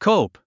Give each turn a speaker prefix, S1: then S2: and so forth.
S1: Cope.